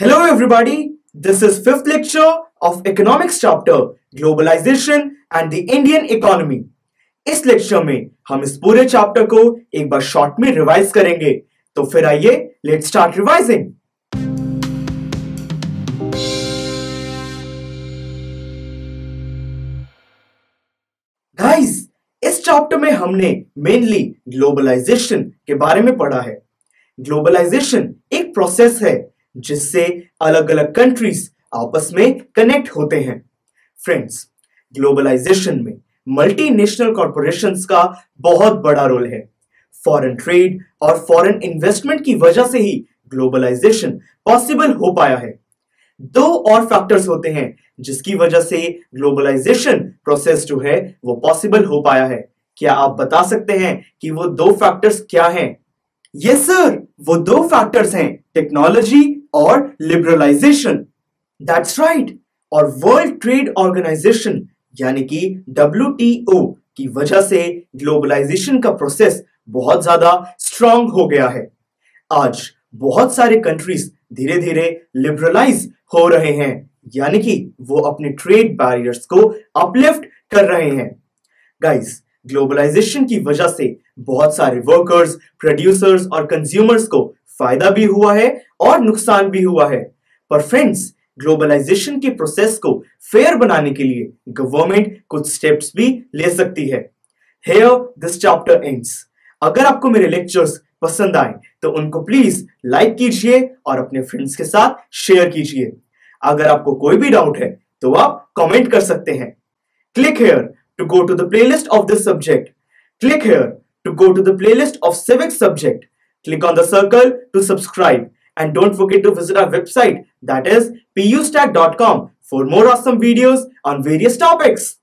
Hello everybody, this is fifth lecture of economics chapter globalization and the Indian economy. इस lecture में हम इस पूरे चैप्टर को एक बार शॉर्ट में रिवाइज करेंगे। तो फिर आइए लेट्स स्टार्ट रिवाइजिंग गाइस इस चैप्टर में हमने मेनली ग्लोबलाइजेशन के बारे में पढ़ा है। ग्लोबलाइजेशन एक प्रोसेस है जिससे अलग अलग कंट्रीज़ आपस में कनेक्ट होते हैं। फ्रेंड्स ग्लोबलाइजेशन में मल्टीनेशनल कॉरपोरेशंस का बहुत बड़ा रोल है। फॉरेन ट्रेड और फॉरेन इन्वेस्टमेंट की वजह से ही ग्लोबलाइजेशन पॉसिबल हो पाया है। दो और फैक्टर्स होते हैं जिसकी वजह से ग्लोबलाइजेशन प्रोसेस जो है वो पॉसिबल हो पाया है। क्या आप बता सकते हैं कि वो दो फैक्टर्स क्या हैं? यस सर वो दो फैक्टर्स हैं टेक्नोलॉजी और लिबरलाइजेशन दैट्स राइट और वर्ल्ड ट्रेड ऑर्गेनाइजेशन यानी कि डब्ल्यूटीओ की वजह से ग्लोबलाइजेशन का प्रोसेस बहुत ज़्यादा स्ट्रांग हो गया है। आज बहुत सारे कंट्रीज़ धीरे धीरे लिबरलाइज हो रहे हैं, यानी कि वो अपने ट्रेड बैरियर्स को अपलिफ्ट कर रहे हैं। गाइस ग्लोबलाइजेशन की वजह से बहुत सारे वर्कर्स प्रोड्यूसर्स और कंज्यूमर्स को फ़ायदा भी हुआ है और नुकसान भी हुआ है। पर फ्रेंड्स ग्लोबलाइजेशन के प्रोसेस को फेयर बनाने के लिए गवर्नमेंट कुछ स्टेप्स भी ले सकती है। हेयर दिस चैप्टर एंड्स अगर आपको मेरे लेक्चर्स पसंद आए तो उनको प्लीज़ लाइक कीजिए और अपने फ्रेंड्स के साथ शेयर कीजिए। अगर आपको कोई भी डाउट है तो आप कमेंट कर सकते हैं। Click here to go to the playlist of this subject. Click here to go to the playlist of civics subject. Click on the circle to subscribe. And don't forget to visit our website that is pustack.com for more awesome videos on various topics.